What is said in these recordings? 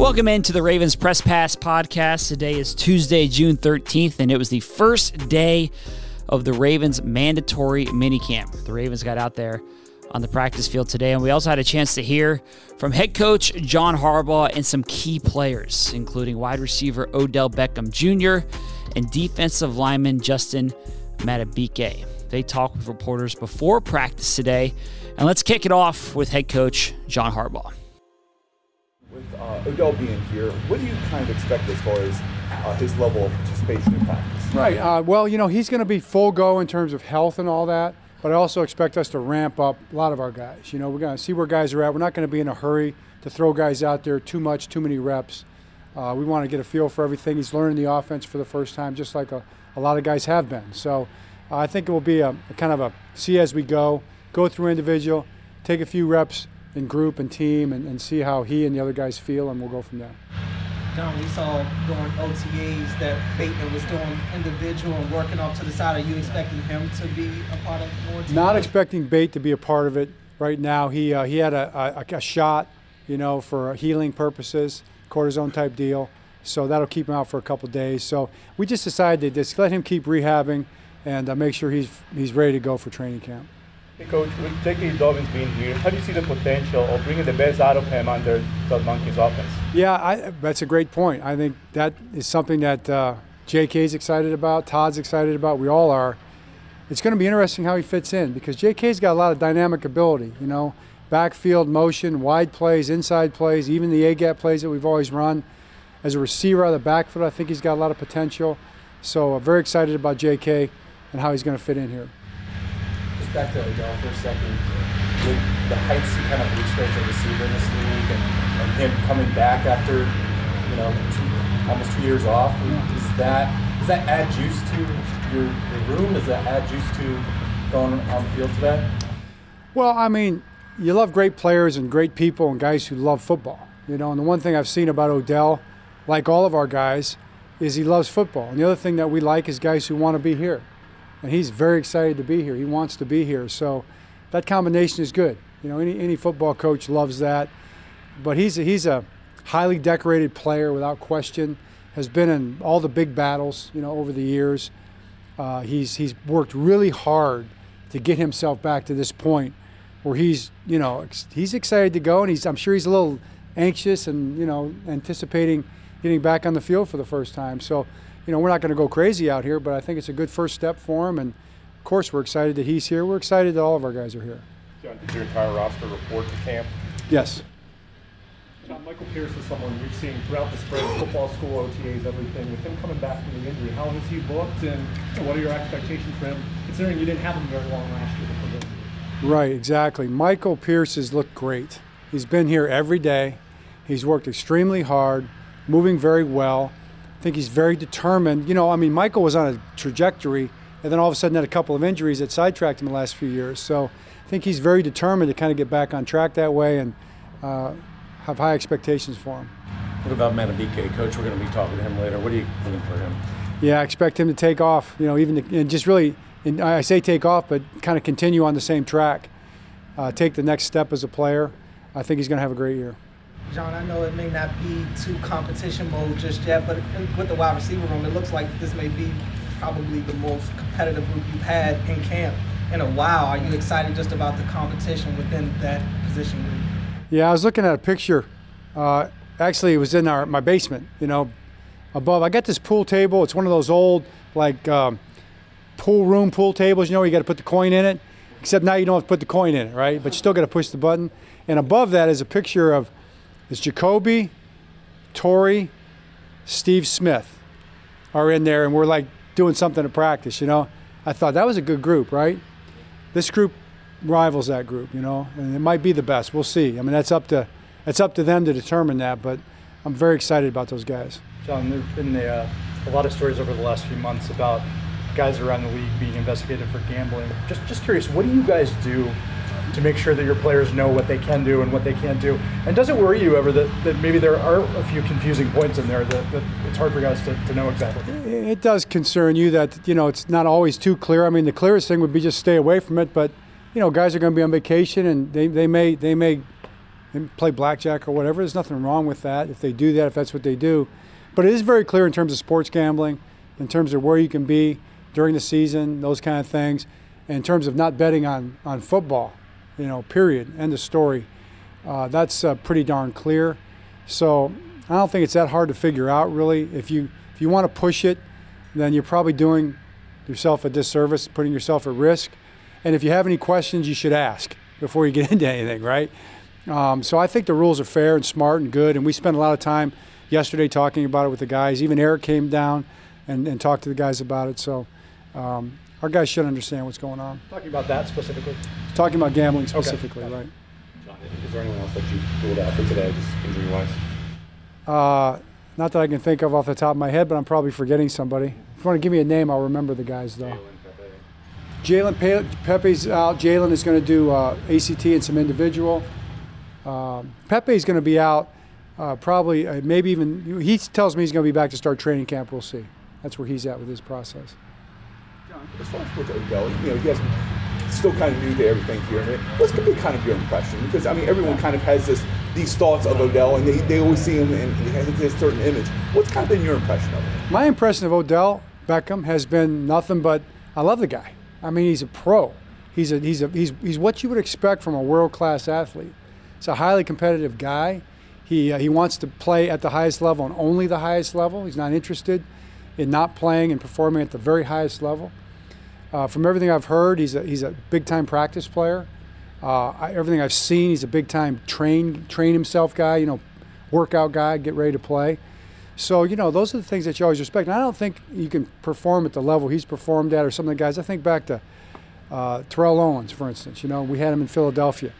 Welcome into the Ravens Press Pass podcast. Today is Tuesday, June 13th, and it was the first day of the Ravens mandatory minicamp. The Ravens got out there on the practice field today, and we also had a chance to hear from head coach John Harbaugh and some key players, including wide receiver Odell Beckham Jr. and defensive lineman Justin Madubuike. They talked with reporters before practice today, and let's kick it off with head coach John Harbaugh. With uh, Odell being here, what do you kind of expect as far as uh, his level of participation in practice? Right. Uh, well, you know, he's going to be full go in terms of health and all that, but I also expect us to ramp up a lot of our guys. You know, we're going to see where guys are at. We're not going to be in a hurry to throw guys out there too much, too many reps. Uh, we want to get a feel for everything. He's learning the offense for the first time, just like a, a lot of guys have been. So uh, I think it will be a, a kind of a see as we go, go through individual, take a few reps in group and team and, and see how he and the other guys feel, and we'll go from there. John, we saw during OTAs that Bateman was doing individual and working off to the side. Are you expecting him to be a part of more team? Not expecting Bate to be a part of it right now. He uh, he had a, a, a, shot, you know, for healing purposes, cortisone type deal. So that'll keep him out for a couple days. So we just decided to just let him keep rehabbing and uh, make sure he's he's ready to go for training camp. Hey coach, with J.K. Dobbins being here, how do you see the potential of bringing the best out of him under Todd Monken's offense? Yeah, I, that's a great point. I think that is something that uh, J.K. is excited about, Todd's excited about, we all are. It's going to be interesting how he fits in because J.K.'s got a lot of dynamic ability, you know, backfield motion, wide plays, inside plays, even the A-gap plays that we've always run. As a receiver out of the backfield, I think he's got a lot of potential. So I'm very excited about J.K. and how he's going to fit in here back to Odell for a second. With the heights he kind of reached as a receiver in this league, and, and him coming back after you know two, almost two years off, is that does that add juice to your, your room? Does that add juice to going on the field today? Well, I mean, you love great players and great people and guys who love football. You know, and the one thing I've seen about Odell, like all of our guys, is he loves football. And the other thing that we like is guys who want to be here and he's very excited to be here. He wants to be here, so that combination is good. You know, any any football coach loves that. But he's a, he's a highly decorated player without question. Has been in all the big battles, you know, over the years. Uh, he's he's worked really hard to get himself back to this point where he's you know he's excited to go, and he's I'm sure he's a little anxious and you know anticipating getting back on the field for the first time. So you know, we're not going to go crazy out here, but I think it's a good first step for him. And of course, we're excited that he's here. We're excited that all of our guys are here. John, did your entire roster report to camp? Yes. John, Michael Pierce is someone we've seen throughout the spring, football school, OTAs, everything. With him coming back from the injury, how has he looked, and what are your expectations for him, considering you didn't have him very long last year? Right, exactly. Michael Pierce has looked great. He's been here every day. He's worked extremely hard, moving very well. I think he's very determined. You know, I mean, Michael was on a trajectory, and then all of a sudden had a couple of injuries that sidetracked him the last few years. So I think he's very determined to kind of get back on track that way and uh, have high expectations for him. What about Madubuike, coach? We're going to be talking to him later. What are you looking for him? Yeah, I expect him to take off. You know, even to, and just really, and I say take off, but kind of continue on the same track, uh, take the next step as a player. I think he's going to have a great year. John, I know it may not be to competition mode just yet, but with the wide receiver room, it looks like this may be probably the most competitive group you've had in camp in a while. Are you excited just about the competition within that position group? Yeah, I was looking at a picture. Uh, actually, it was in our my basement. You know, above. I got this pool table. It's one of those old like um, pool room pool tables. You know, you got to put the coin in it. Except now you don't have to put the coin in it, right? But you still got to push the button. And above that is a picture of is Jacoby, Torrey, Steve Smith are in there, and we're like doing something to practice, you know. I thought that was a good group, right? This group rivals that group, you know, and it might be the best. We'll see. I mean, that's up to that's up to them to determine that, but I'm very excited about those guys. John, there've been a, uh, a lot of stories over the last few months about guys around the league being investigated for gambling. Just just curious, what do you guys do to make sure that your players know what they can do and what they can't do. And does it worry you ever that, that maybe there are a few confusing points in there that, that it's hard for guys to, to know exactly? It does concern you that, you know, it's not always too clear. I mean, the clearest thing would be just stay away from it, but, you know, guys are going to be on vacation and they, they may, they may play blackjack or whatever. There's nothing wrong with that if they do that, if that's what they do. But it is very clear in terms of sports gambling, in terms of where you can be during the season, those kind of things, and in terms of not betting on, on football, you know, period, end of story. Uh, that's uh, pretty darn clear. So I don't think it's that hard to figure out, really. If you if you want to push it, then you're probably doing yourself a disservice, putting yourself at risk. And if you have any questions, you should ask before you get into anything, right? Um, so I think the rules are fair and smart and good. And we spent a lot of time yesterday talking about it with the guys. Even Eric came down and, and talked to the guys about it. So um, our guys should understand what's going on. Talking about that specifically? Talking about gambling specifically, okay. right. John, is there anyone else that you ruled out for today, just injury wise? Uh, not that I can think of off the top of my head, but I'm probably forgetting somebody. If you want to give me a name, I'll remember the guys, though. Jalen Pepe. Pepe's out. Jalen is going to do uh, ACT and some individual. Um, Pepe is going to be out uh, probably, uh, maybe even, he tells me he's going to be back to start training camp. We'll see. That's where he's at with his process. As far as with Odell, you know, he has still kind of new to everything here. What's going to be kind of your impression? Because, I mean, everyone kind of has this these thoughts of Odell, and they, they always see him in his certain image. What's kind of been your impression of him? My impression of Odell Beckham has been nothing but I love the guy. I mean, he's a pro. He's a, he's a, he's he's what you would expect from a world class athlete. He's a highly competitive guy. He, uh, he wants to play at the highest level and only the highest level. He's not interested in not playing and performing at the very highest level. Uh, from everything I've heard, he's a, he's a big time practice player. Uh, I, everything I've seen, he's a big time train train himself guy. You know, workout guy, get ready to play. So you know, those are the things that you always respect. And I don't think you can perform at the level he's performed at, or some of the guys. I think back to uh, Terrell Owens, for instance. You know, we had him in Philadelphia.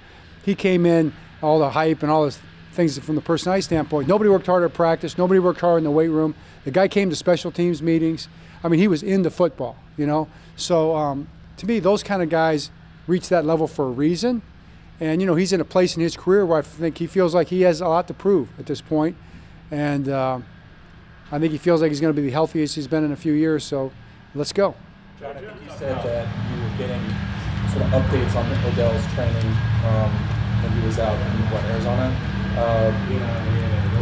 He came in all the hype and all the things from the personality standpoint. Nobody worked hard at practice. Nobody worked hard in the weight room. The guy came to special teams meetings. I mean, he was into football, you know. So um, to me, those kind of guys reach that level for a reason. And, you know, he's in a place in his career where I think he feels like he has a lot to prove at this point. And uh, I think he feels like he's going to be the healthiest he's been in a few years. So let's go. John, I think you said that you were getting sort of updates on Odell's training um, when he was out in what, Arizona. Uh,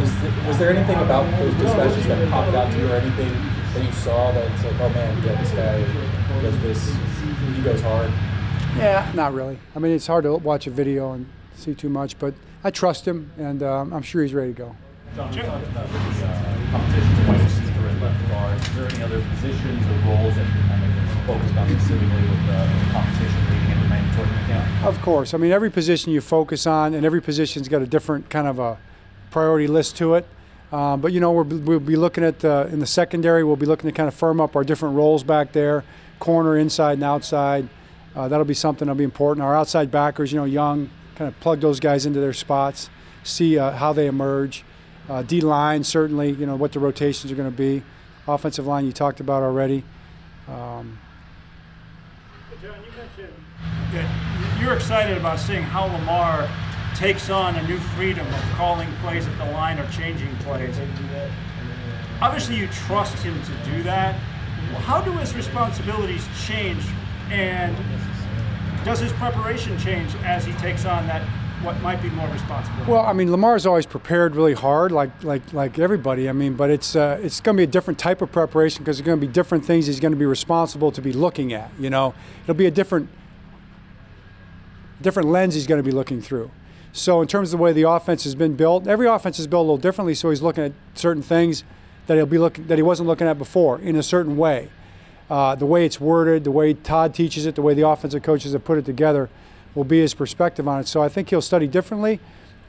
the, was there anything about those dispatches that popped out to you, or anything that you saw that's like, oh man, yeah, this guy does this, he goes hard? Yeah, not really. I mean, it's hard to watch a video and see too much, but I trust him, and um, I'm sure he's ready to go. John, you talked about the uh, competition to wide receiver and left guard. Is there any other positions or roles that you're kind of focused on specifically with uh, competition leading into mandatory camp? Of course. I mean, every position you focus on, and every position's got a different kind of a priority list to it. Uh, but you know, we will be looking at uh, in the secondary. We'll be looking to kind of firm up our different roles back there, corner, inside, and outside. Uh, that'll be something that'll be important. Our outside backers, you know, young, kind of plug those guys into their spots, see uh, how they emerge. Uh, D line, certainly, you know, what the rotations are going to be. Offensive line, you talked about already. Um, John, you mentioned that you're excited about seeing how Lamar takes on a new freedom of calling plays at the line or changing plays. Obviously, you trust him to do that. How do his responsibilities change, and does his preparation change as he takes on that what might be more responsibility? Well, I mean, Lamar's always prepared really hard, like like like everybody. I mean, but it's uh, it's going to be a different type of preparation because there's going to be different things he's going to be responsible to be looking at. You know, it'll be a different different lens he's going to be looking through. So in terms of the way the offense has been built, every offense is built a little differently. So he's looking at certain things that he'll be looking that he wasn't looking at before in a certain way. Uh, the way it's worded, the way Todd teaches it, the way the offensive coaches have put it together will be his perspective on it. So I think he'll study differently.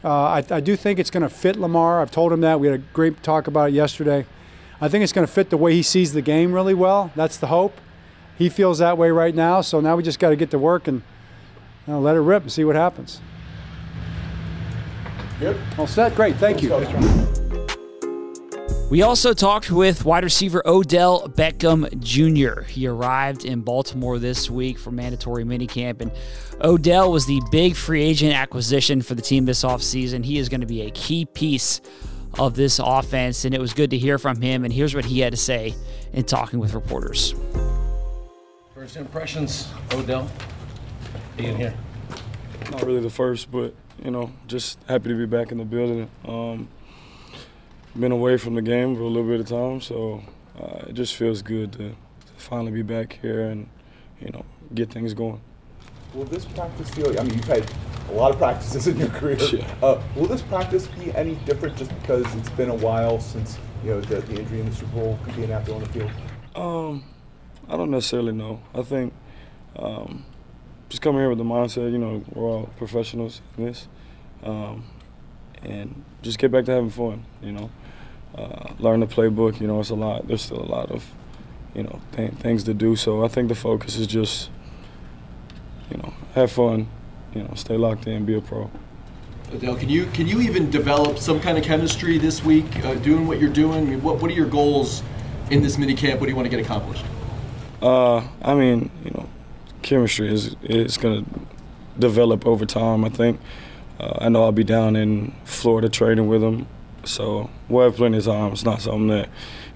Uh, I, I, do think it's going to fit Lamar. I've told him that. We had a great talk about it yesterday. I think it's going to fit the way he sees the game really well. That's the hope. He feels that way right now. So now we just got to get to work and you know, let it rip and see what happens. Yep. All set. Great. Thank you. We also talked with wide receiver Odell Beckham Jr. He arrived in Baltimore this week for mandatory minicamp, and Odell was the big free agent acquisition for the team this offseason. He is going to be a key piece of this offense, and it was good to hear from him. And here's what he had to say in talking with reporters. First impressions, Odell, being here. Not really the first, but You know, just happy to be back in the building. Um, been away from the game for a little bit of time, so uh, it just feels good to, to finally be back here and you know get things going. Will this practice feel? I mean, you've had a lot of practices in your career. Yeah. Uh, will this practice be any different just because it's been a while since you know the, the injury in the Super Bowl being out there on the field? Um, I don't necessarily know. I think um, just coming here with the mindset, you know, we're all professionals in this, um, and just get back to having fun. You know, uh, learn the playbook. You know, it's a lot. There's still a lot of, you know, th- things to do. So I think the focus is just, you know, have fun. You know, stay locked in, be a pro. Odell, can you can you even develop some kind of chemistry this week, uh, doing what you're doing? I mean, what what are your goals in this mini camp? What do you want to get accomplished? Uh, I mean, you know, chemistry is is going to develop over time. I think. Uh, I know I'll be down in Florida training with them, so we'll have plenty of time. It's not something that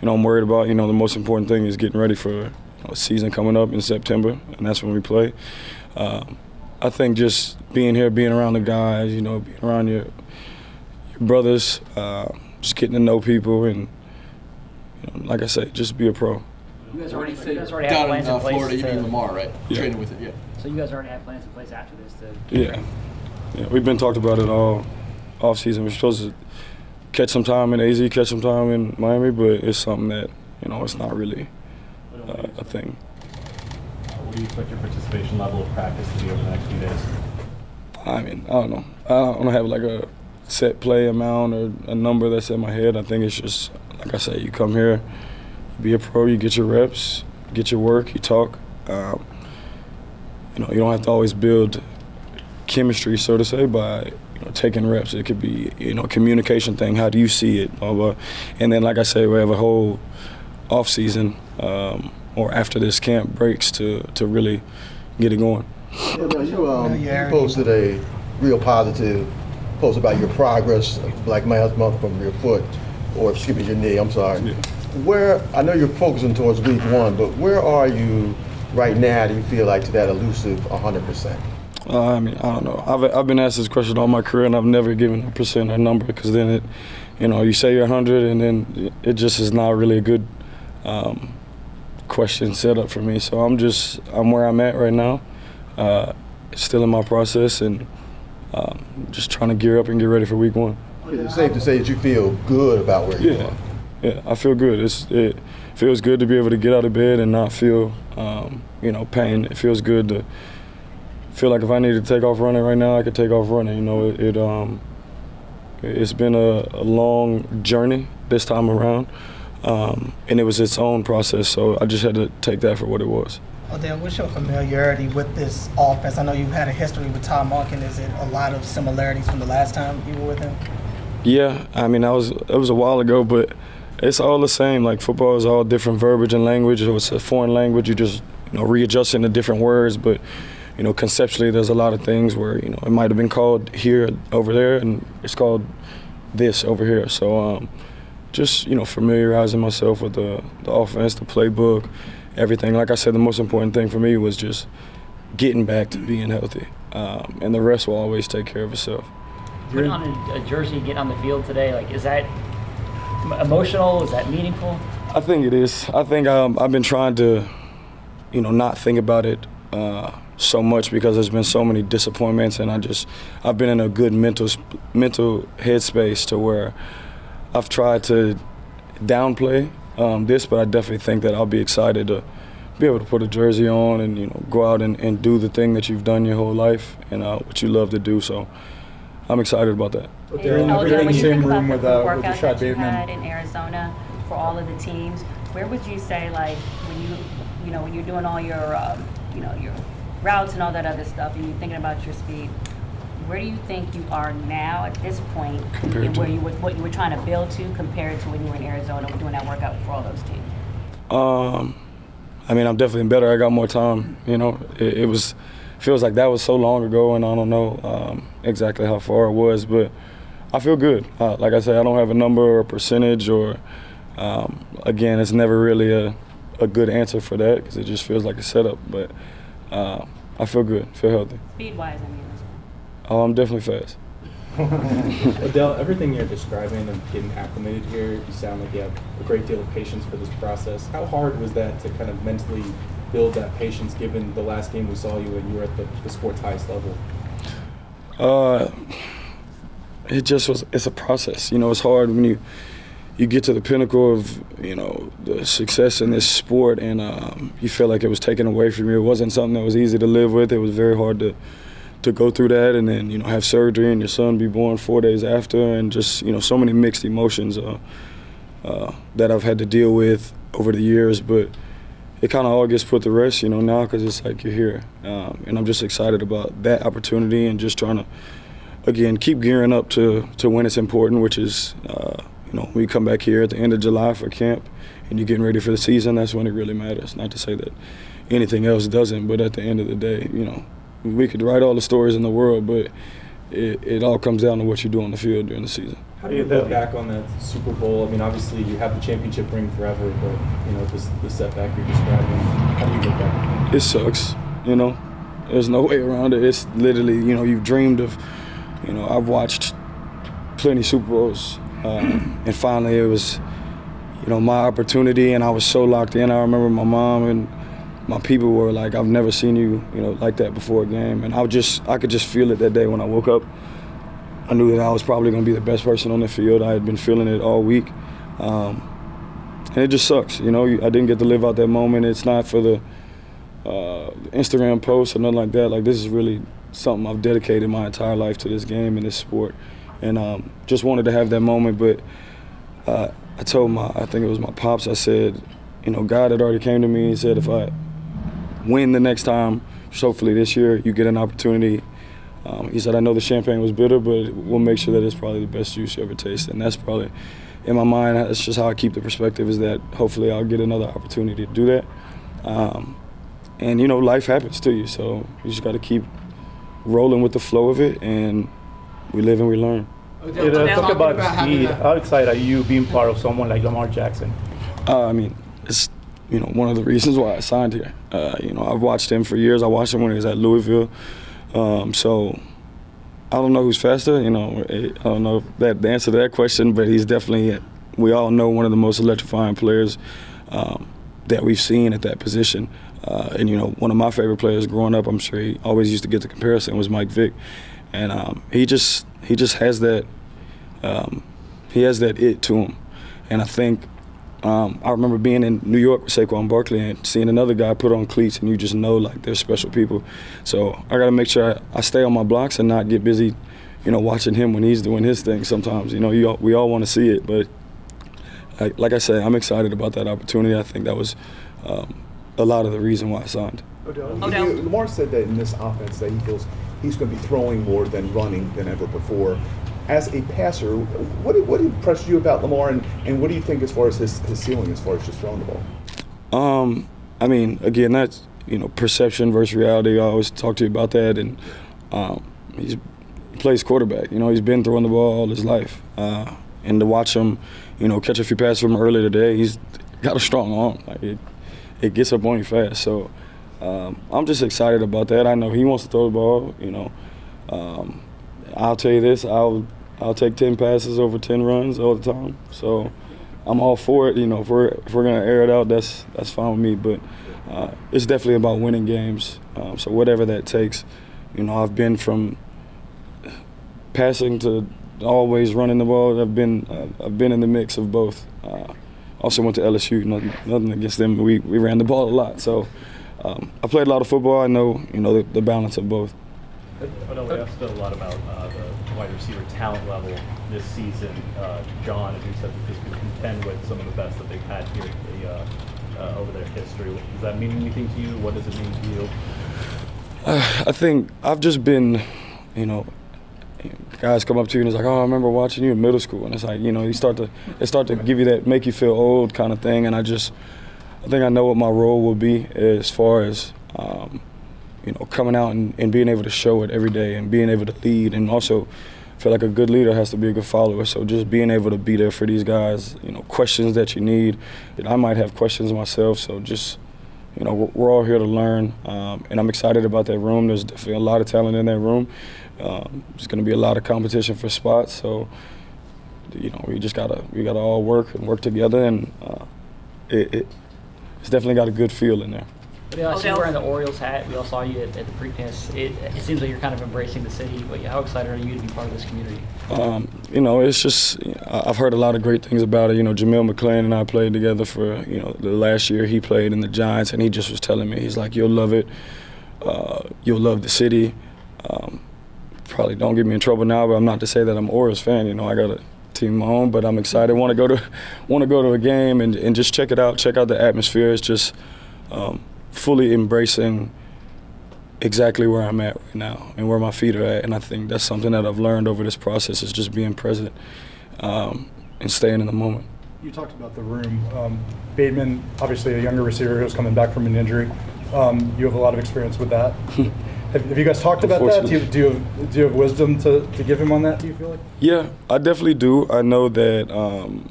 you know I'm worried about. You know, the most important thing is getting ready for you know, a season coming up in September, and that's when we play. Um, I think just being here, being around the guys, you know, being around your your brothers, uh, just getting to know people, and you know, like I said, just be a pro. You guys already, you guys already have Down plans in uh, in place Florida, you to- mean Lamar, right? Yeah. Training with it, yeah. So you guys already have plans in place after this to. Yeah, yeah. We've been talked about it all off season. We're supposed to catch some time in AZ, catch some time in Miami, but it's something that you know it's not really uh, a thing. What do you expect your participation level of practice to be over the next few days? I mean, I don't know. I don't have like a set play amount or a number that's in my head. I think it's just like I said, you come here, you be a pro, you get your reps, get your work, you talk. Um, you know, you don't have to always build chemistry, so to say, by you know taking reps. It could be you know a communication thing. How do you see it? Blah, blah. And then, like I said, we have a whole off season um, or after this camp breaks to to really get it going. Yeah, now you, um, you posted a real positive post about your progress, like last month from your foot, or excuse me, your knee. I'm sorry. Where I know you're focusing towards week one, but where are you right now? Do you feel like to that elusive 100 percent? Uh, I mean, I don't know. I've I've been asked this question all my career, and I've never given a percent or number because then it, you know, you say you're 100, and then it just is not really a good um, question set up for me. So I'm just I'm where I'm at right now, uh, still in my process, and um, just trying to gear up and get ready for week one. Is it safe to say that you feel good about where you Yeah, are? Yeah, I feel good. It's it feels good to be able to get out of bed and not feel, um, you know, pain. It feels good to feel like if I need to take off running right now, I could take off running. You know, it, it um, it's been a, a long journey this time around, um, and it was its own process. So I just had to take that for what it was. Odell, what's your familiarity with this offense? I know you've had a history with Todd Monken. Is it a lot of similarities from the last time you were with him? Yeah, I mean, that was it was a while ago, but it's all the same. Like football is all different verbiage and language. It's a foreign language, you just you know readjusting the different words. But you know, conceptually, there's a lot of things where you know it might have been called here over there, and it's called this over here. So um, just you know, familiarizing myself with the the offense, the playbook, everything. Like I said, the most important thing for me was just getting back to being healthy, um, and the rest will always take care of itself. Putting on a, jersey, getting on the field today, like is that emotional? Is that meaningful? I think it is. I think um, I've been trying to, you know, not think about it uh, so much because there's been so many disappointments, and I just I've been in a good mental mental headspace to where I've tried to downplay um, this, but I definitely think that I'll be excited to be able to put a jersey on and you know go out and, and do the thing that you've done your whole life and uh, what you love to do. So I'm excited about that. But they're in the, Elder, they're when you same think about room the with, uh, with workout Rashad that you had Bateman. in Arizona for all of the teams, where would you say, like, when you, you know, when you're doing all your, um, you know, your routes and all that other stuff, and you're thinking about your speed, where do you think you are now at this point, Compared and to- where you were, what you were trying to build to, compared to when you were in Arizona doing that workout for all those teams? Um, I mean, I'm definitely better. I got more time. You know, it, it was feels like that was so long ago, and I don't know um, exactly how far it was, but I feel good. Uh, like I said, I don't have a number or a percentage, or um, again, it's never really a, a good answer for that because it just feels like a setup. But uh, I feel good. Feel healthy. Speed wise, I mean. Oh, I'm definitely fast. Odell, everything you're describing and getting acclimated here, you sound like you have a great deal of patience for this process. How hard was that to kind of mentally build that patience given the last game we saw you when you were at the, the sport's highest level? Uh, it just was. It's a process. You know, it's hard when you you get to the pinnacle of you know the success in this sport, and um, you feel like it was taken away from you. It wasn't something that was easy to live with. It was very hard to to go through that, and then you know have surgery, and your son be born four days after, and just you know so many mixed emotions uh, uh, that I've had to deal with over the years, but. It kind of all gets put to rest, you know, now because it's like you're here, um, and I'm just excited about that opportunity and just trying to, again, keep gearing up to to when it's important, which is uh, you know, we come back here at the end of July for camp and you're getting ready for the season, that's when it really matters. Not to say that anything else doesn't, but at the end of the day, you know, we could write all the stories in the world, but it, it all comes down to what you do on the field during the season. How do you look back on that Super Bowl? I mean, obviously you have the championship ring forever, but you know this the setback you're describing. How do you look back? It sucks. You know, there's no way around it. It's literally, you know, you've dreamed of. You know, I've watched plenty Super Bowls, uh, and finally it was, you know, my opportunity, and I was so locked in. I remember my mom and my people were like, "I've never seen you, you know, like that before a game," and I just, I could just feel it that day when I woke up. I knew that I was probably going to be the best person on the field. I had been feeling it all week. Um, and it just sucks, you know. I didn't get to live out that moment. It's not for the uh, Instagram posts or nothing like that. Like this is really something I've dedicated my entire life to this game and this sport, and um, just wanted to have that moment. But uh, I told my, I think it was my pops. I said, you know, God had already came to me and said, if I win the next time, hopefully this year, you get an opportunity um, he said, I know the champagne was bitter, but we'll make sure that it's probably the best juice you ever tasted. And that's probably, in my mind, that's just how I keep the perspective is that hopefully I'll get another opportunity to do that. Um, and, you know, life happens to you, so you just got to keep rolling with the flow of it, and we live and we learn. Yeah, uh, talk about, about speed. How excited are you being part of someone like Lamar Jackson? Uh, I mean, it's you know one of the reasons why I signed here. Uh, you know, I've watched him for years. I watched him when he was at Louisville. Um, so I don't know who's faster. You know, I don't know that the answer to that question, but he's definitely. We all know one of the most electrifying players um, that we've seen at that position. Uh, and you know, one of my favorite players growing up, I'm sure he always used to get the comparison was Mike Vick, and um, he just he just has that um, he has that it to him, and I think um, I remember being in New York with Saquon Barkley and seeing another guy put on cleats, and you just know like they're special people. So I got to make sure I, I, stay on my blocks and not get busy, you know, watching him when he's doing his thing. Sometimes, you know, you we all want to see it, but I, like I said, I'm excited about that opportunity. I think that was um, a lot of the reason why I signed. Odell. Lamar said that in this offense that he feels he's going to be throwing more than running than ever before as a passer, what, what impressed you about Lamar, and, and what do you think as far as his, his ceiling, as far as just throwing the ball? Um, I mean, again, that's you know perception versus reality. I always talk to you about that, and um, he plays quarterback. You know, he's been throwing the ball all his life, uh, and to watch him, you know, catch a few passes from earlier today, he's got a strong arm. Like it, it gets up on you fast. So um, I'm just excited about that. I know he wants to throw the ball. You know. Um, I'll tell you this, I'll I'll take ten passes over ten runs all the time. So I'm all for it. You know, if we're if we're gonna air it out, that's that's fine with me. But uh, it's definitely about winning games. Um, so whatever that takes, you know, I've been from passing to always running the ball. I've been uh, I've been in the mix of both. Uh, also went to LSU. Nothing, nothing against them. We we ran the ball a lot. So um, I played a lot of football. I know you know the, the balance of both. I know we have spoken a lot about uh, the wide receiver talent level this season. Uh, John, as you said, just contend with some of the best that they've had here the, uh, uh, over their history. Does that mean anything to you? What does it mean to you? I think I've just been, you know, guys come up to you and it's like, oh, I remember watching you in middle school, and it's like, you know, you start to they start to give you that make you feel old kind of thing, and I just, I think I know what my role will be as far as. Um, you know, coming out and, and being able to show it every day and being able to lead and also feel like a good leader has to be a good follower. So just being able to be there for these guys, you know, questions that you need. I might have questions myself, so just you know, we're, all here to learn, um, and I'm excited about that room. There's definitely a lot of talent in that room, Um, there's going to be a lot of competition for spots, so you know we just gotta we gotta all work and work together, and uh, it, it, it's definitely got a good feel in there. But yeah, I see you wearing the Orioles hat. We all saw you at, at the Preakness. It, it seems like you're kind of embracing the city. But how excited are you to be part of this community? Um, you know, it's just I've heard a lot of great things about it. You know, Jamil McClain and I played together for you know the last year he played in the Giants, and he just was telling me he's like, you'll love it. Uh, you'll love the city. Um, probably don't get me in trouble now, but I'm not to say that I'm Orioles fan. You know, I got a team of my own, but I'm excited. Want to go to want to go to a game and, and just check it out. Check out the atmosphere. It's just um, fully embracing exactly where I'm at right now and where my feet are at. And I think that's something that I've learned over this process is just being present um, and staying in the moment. You talked about the room. Um, Bateman, obviously a younger receiver who's coming back from an injury. Um, you have a lot of experience with that. have, have, you guys talked about that? Do you, do you, have, do you have wisdom to, to give him on that, do you feel like? Yeah, I definitely do. I know that um,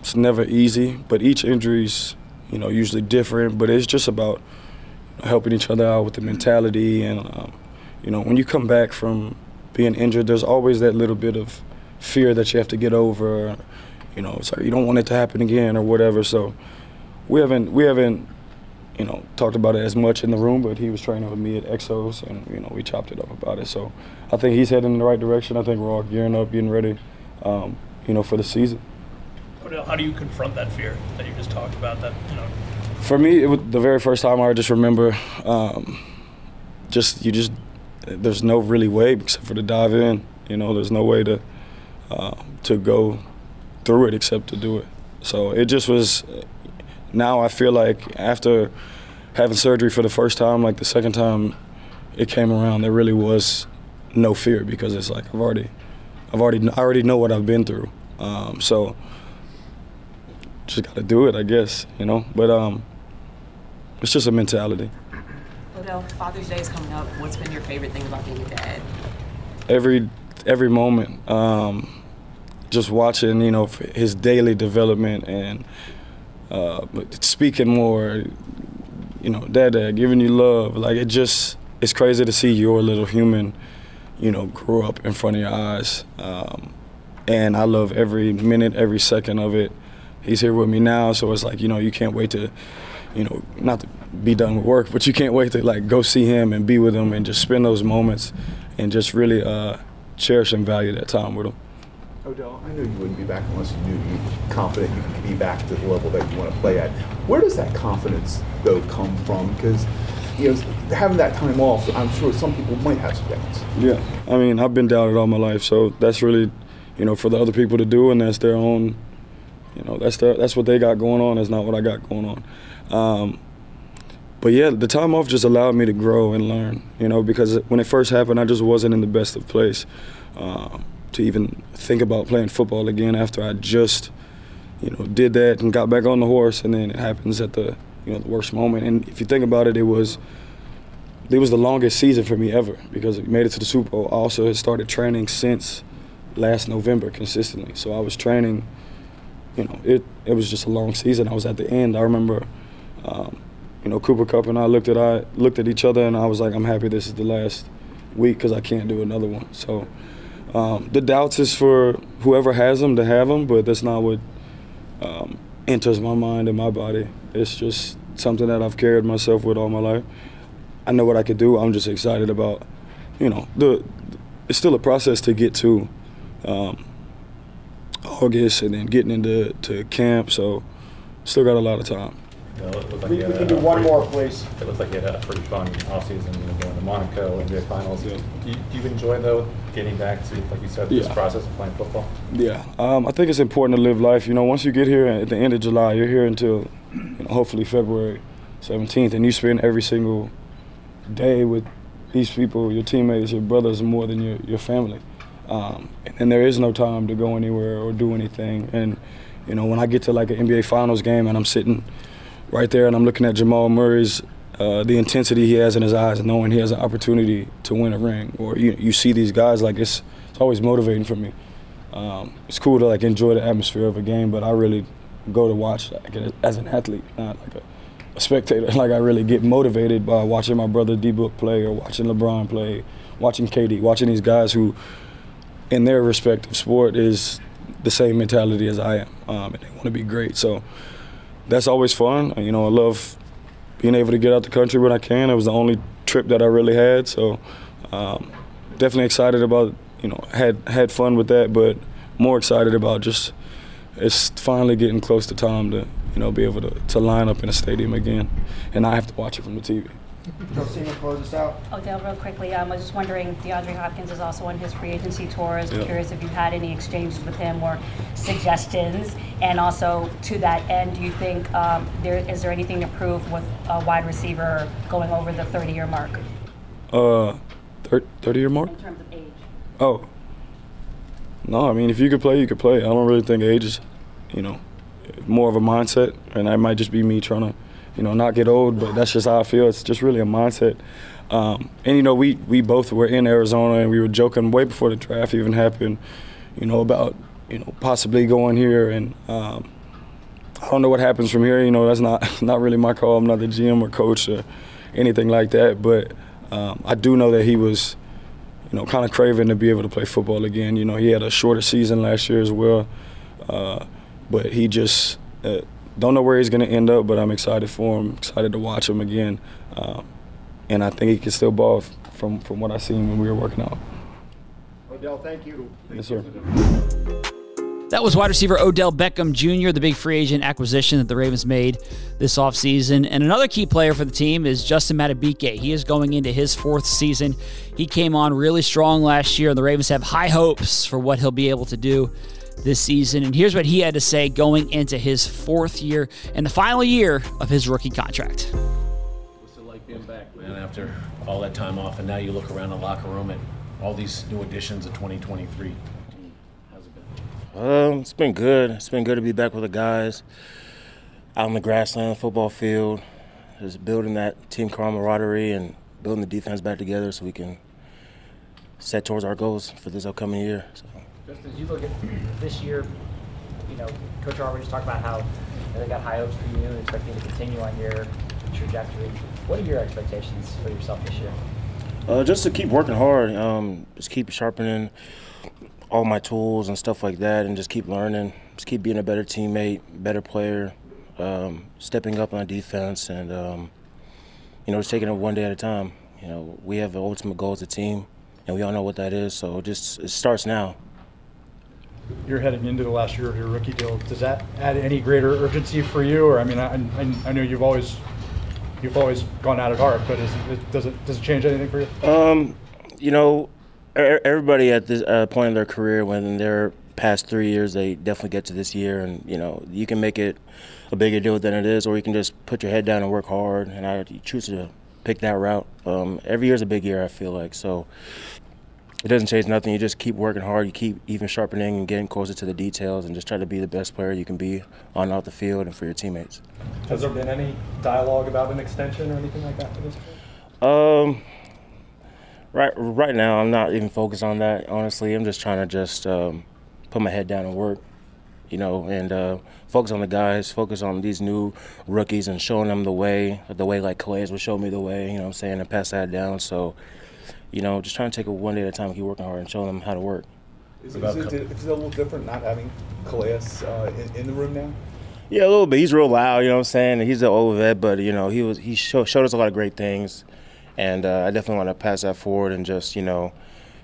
it's never easy, but each injury's you know, usually different, but it's just about helping each other out with the mentality. And, um, you know, when you come back from being injured, there's always that little bit of fear that you have to get over. You know, you don't want it to happen again or whatever. So we haven't, we haven't, you know, talked about it as much in the room, but he was training with me at Exos, and you know, we chopped it up about it. So I think he's heading in the right direction. I think we're all gearing up, getting ready, um, you know, for the season. How do you confront that fear that you just talked about? That you know. For me, it was the very first time I just remember, um, just you just there's no really way except for to dive in. You know, there's no way to uh, to go through it except to do it. So it just was. Now I feel like after having surgery for the first time, like the second time it came around, there really was no fear because it's like I've already, I've already, I already know what I've been through. Um, so just got to do it, I guess, you know. But um, it's just a mentality. Odell, Father's Day is coming up. What's been your favorite thing about being a dad? Every every moment, um, just watching, you know, his daily development and uh, but speaking more, you know, dad, dad, giving you love. Like it just, it's crazy to see your little human, you know, grow up in front of your eyes. Um, and I love every minute, every second of it he's here with me now, so it's like you know you can't wait to, you know, not to be done with work, but you can't wait to like go see him and be with him and just spend those moments and just really uh, cherish and value that time with him. Odell, I know you wouldn't be back unless you knew you confident you could be back to the level that you want to play at. Where does that confidence though come from? Because you know, having that time off, I'm sure some people might have some doubts. Yeah, I mean, I've been doubted all my life, so that's really, you know, for the other people to do, and that's their own you know, that's the, that's what they got going on. That's not what I got going on. Um, but yeah, the time off just allowed me to grow and learn. You know, because when it first happened, I just wasn't in the best of place uh, to even think about playing football again after I just, you know, did that and got back on the horse, and then it happens at the you know the worst moment. And if you think about it, it was it was the longest season for me ever because it made it to the Super Bowl. I also had started training since last November consistently, so I was training you know, it it was just a long season. I was at the end. I remember, um, you know, Cooper Kupp and I looked at I looked at each other, and I was like, I'm happy this is the last week because I can't do another one. So um, the doubts is for whoever has them to have them, but that's not what um, enters my mind and my body. It's just something that I've carried myself with all my life. I know what I could do. I'm just excited about, you know, the. It's still a process to get to. Um, August and then getting into to camp. So still got a lot of time. like we, we can do one more, please. It looks like you had a pretty fun offseason, you know, going to Monaco, NBA Finals. Yeah. Do, you, do you enjoy, though, getting back to, like you said, this yeah. process of playing football? Yeah. Um, I think it's important to live life. You know, once you get here at the end of July, you're here until you know, hopefully February 17th, and you spend every single day with these people, your teammates, your brothers, more than your, your family. Um, and there is no time to go anywhere or do anything. And you know, when I get to like an NBA Finals game and I'm sitting right there and I'm looking at Jamal Murray's uh, the intensity he has in his eyes, knowing he has an opportunity to win a ring, or you you see these guys like it's it's always motivating for me. Um, it's cool to like enjoy the atmosphere of a game, but I really go to watch like, as an athlete, not like a, a spectator. Like I really get motivated by watching my brother D Book play or watching LeBron play watching KD, watching these guys who, in their respective sport, is the same mentality as I am, um, and they want to be great. So that's always fun. You know, I love being able to get out the country when I can. It was the only trip that I really had, so um, definitely excited about. You know, had had fun with that, but more excited about just it's finally getting close to time to you know be able to, to line up in a stadium again, and I have to watch it from the TV. Josina, close us out. Odell, real quickly, um, I was just wondering, DeAndre Hopkins is also on his free agency tour. I was Yeah. curious if you've had any exchanges with him or suggestions. And also, to that end, do you think um, there is there anything to prove with a wide receiver going over the 30-year mark Uh, thir- thirty year mark. in terms of age? Oh. No, I mean, if you could play, you could play. I don't really think age is, you know, more of a mindset, and that might just be me trying to, you know, not get old. But that's just how I feel. It's just really a mindset. Um, and you know, we we both were in Arizona, and we were joking way before the draft even happened, you know, about you know possibly going here, and um, I don't know what happens from here. You know, that's not not really my call. I'm not the GM or coach or anything like that. But um, I do know that he was you know, kind of craving to be able to play football again. You know, he had a shorter season last year as well, uh, but he just uh, don't know where he's going to end up. But I'm excited for him, excited to watch him again, um, and I think he can still ball from from what I seen when we were working out. Odell, thank you. Yes, sir. That was wide receiver Odell Beckham Jr., the big free agent acquisition that the Ravens made this offseason. And another key player for the team is Justin Madubuike. He is going into his fourth season. He came on really strong last year, and the Ravens have high hopes for what he'll be able to do this season. And here's what he had to say going into his fourth year and the final year of his rookie contract. What's it like being back, man, after all that time off, and now you look around the locker room at all these new additions of 2023? How's it been? Um, it's been good. It's been good to be back with the guys out on the grassland, football field, just building that team camaraderie and building the defense back together so we can set towards our goals for this upcoming year. So. Just as you look at this year, you know, Coach already talked about how you know, they got high hopes for you and expect you to continue on your trajectory. What are your expectations for yourself this year? Uh, just to keep working hard, um, just keep sharpening all my tools and stuff like that, and just keep learning. Just keep being a better teammate, better player, um, stepping up on defense, and um, you know, just taking it one day at a time. You know, we have the ultimate goal as a team, and we all know what that is. So just it starts now. You're heading into the last year of your rookie deal. Does that add any greater urgency for you? Or I mean, I, I, I know you've always you've always gone out at it hard, but is it, does it does it change anything for you? Um, you know, everybody at this uh, point in their career, when their past three years, they definitely get to this year, and you know, you can make it a bigger deal than it is, or you can just put your head down and work hard. And I choose to pick that route. Um, every year is a big year. I feel like so. It doesn't change nothing. You just keep working hard. You keep even sharpening and getting closer to the details, and just try to be the best player you can be on and off the field and for your teammates. Has there been any dialogue about an extension or anything like that for this point? Um, right, right now I'm not even focused on that. Honestly, I'm just trying to just um, put my head down and work, you know, and uh, focus on the guys, focus on these new rookies and showing them the way, the way like Calais would show me the way. You know, what I'm saying, and pass that down. So, you know, just trying to take it one day at a time, keep working hard, and show them how to work. Is, is, it, is it a little different not having Calais uh, in, in the room now? Yeah, a little bit. He's real loud, you know what I'm saying? He's an old vet, but you know, he was he show, showed us a lot of great things, and uh, I definitely want to pass that forward and just you know,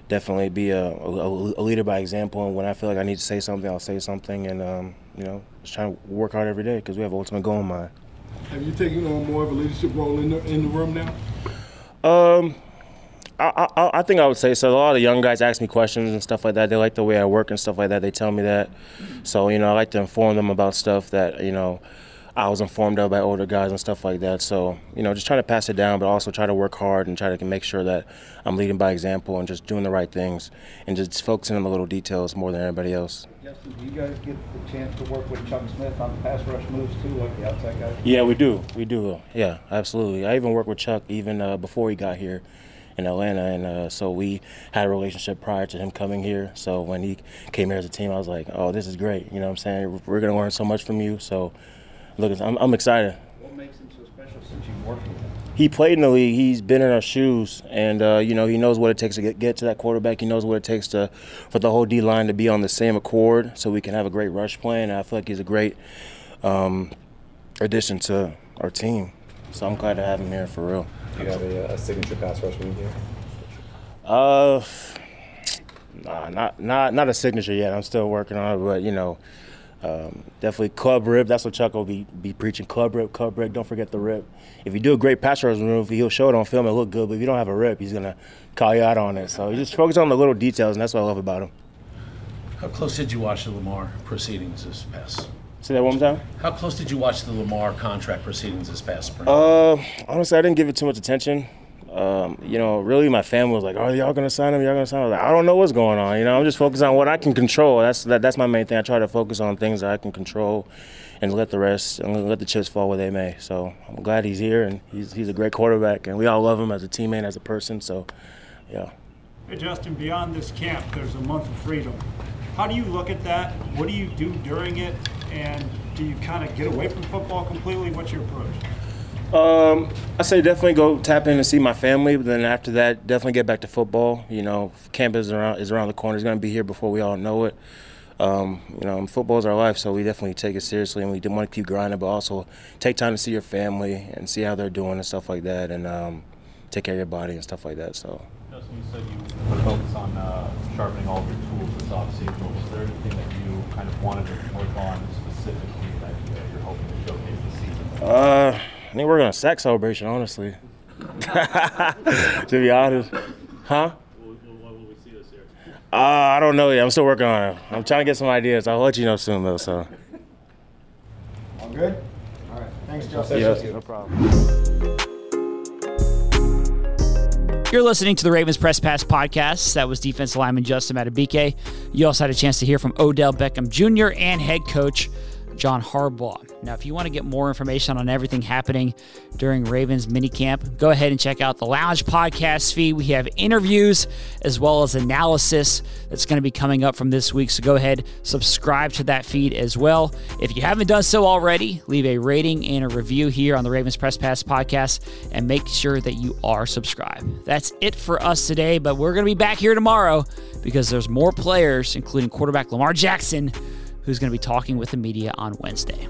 definitely be a, a, a leader by example. And when I feel like I need to say something, I'll say something, and um, you know, just trying to work hard every day because we have an ultimate goal in mind. Have you taken on more of a leadership role in the in the room now? Um, I, I, I think I would say so. A lot of young guys ask me questions and stuff like that. They like the way I work and stuff like that. They tell me that. So, you know, I like to inform them about stuff that, you know, I was informed of by older guys and stuff like that. So, you know, just trying to pass it down, but also try to work hard and try to make sure that I'm leading by example and just doing the right things and just focusing on the little details more than everybody else. Justin, do you guys get the chance to work with Chuck Smith on the pass rush moves too, like the outside guy? Yeah, we do. We do. Yeah, absolutely. I even worked with Chuck even uh, before he got here in Atlanta, and uh, so we had a relationship prior to him coming here. So when he came here as a team, I was like, "Oh, this is great." You know what I'm saying? We're gonna learn so much from you. So, look, I'm, I'm excited. What makes him so special since you've worked with him? he played in the league. He's been in our shoes, and uh, you know he knows what it takes to get, get to that quarterback. He knows what it takes to for the whole D line to be on the same accord, so we can have a great rush plan. And I feel like he's a great um, addition to our team. So I'm glad to have him here for real. Do you have a, a signature pass rush move here? Uh, nah, not not not a signature yet. I'm still working on it, but you know, um, definitely club rip. That's what Chuck will be be preaching. Club rip, club rip. Don't forget the rip. If you do a great pass rush move, he'll show it on film. It look good, but if you don't have a rip, he's gonna call you out on it. So you just focus on the little details, and that's what I love about him. How close did you watch the Lamar proceedings this past? Say that one more time. How close did you watch the Lamar contract proceedings this past spring? Uh, honestly, I didn't give it too much attention. Um, you know, really, my family was like, "Oh, y'all gonna sign him? Y'all gonna sign him?" I, was like, I don't know what's going on. You know, I'm just focused on what I can control. That's that, that's my main thing. I try to focus on things that I can control, and let the rest and let the chips fall where they may. So I'm glad he's here, and he's he's a great quarterback, and we all love him as a teammate, as a person. So, yeah. Hey, Justin, beyond this camp, there's a month of freedom. How do you look at that? What do you do during it? And do you kind of get away from football completely? What's your approach? Um, I say definitely go tap in and see my family, but then after that, definitely get back to football. You know, camp is around is around the corner. It's going to be here before we all know it. Um, you know, football is our life, so we definitely take it seriously, and we want to keep grinding, but also take time to see your family and see how they're doing and stuff like that, and um, take care of your body and stuff like that. So. Justin, you said you put a focus on uh, sharpening all of your tools this offseason. Was there anything that you kind of wanted to work on specifically that uh, you're hoping to showcase this season? Uh, I think we're gonna sack celebration, honestly. to be honest, huh? What will we see this year? Uh, I don't know yet. I'm still working on it. I'm trying to get some ideas. I'll let you know soon, though. So. All good? All right. Thanks, Justin. Yeah, no problem. You're listening to the Ravens Press Pass podcast. That was defensive lineman Justin Madubuike. You also had a chance to hear from Odell Beckham Jr. and head coach John Harbaugh. Now, if you want to get more information on everything happening during Ravens minicamp, go ahead and check out the Lounge podcast feed. We have interviews as well as analysis that's going to be coming up from this week. So go ahead, subscribe to that feed as well. If you haven't done so already, leave a rating and a review here on the Ravens Press Pass podcast and make sure that you are subscribed. That's it for us today, but we're going to be back here tomorrow because there's more players, including quarterback Lamar Jackson who's going to be talking with the media on Wednesday.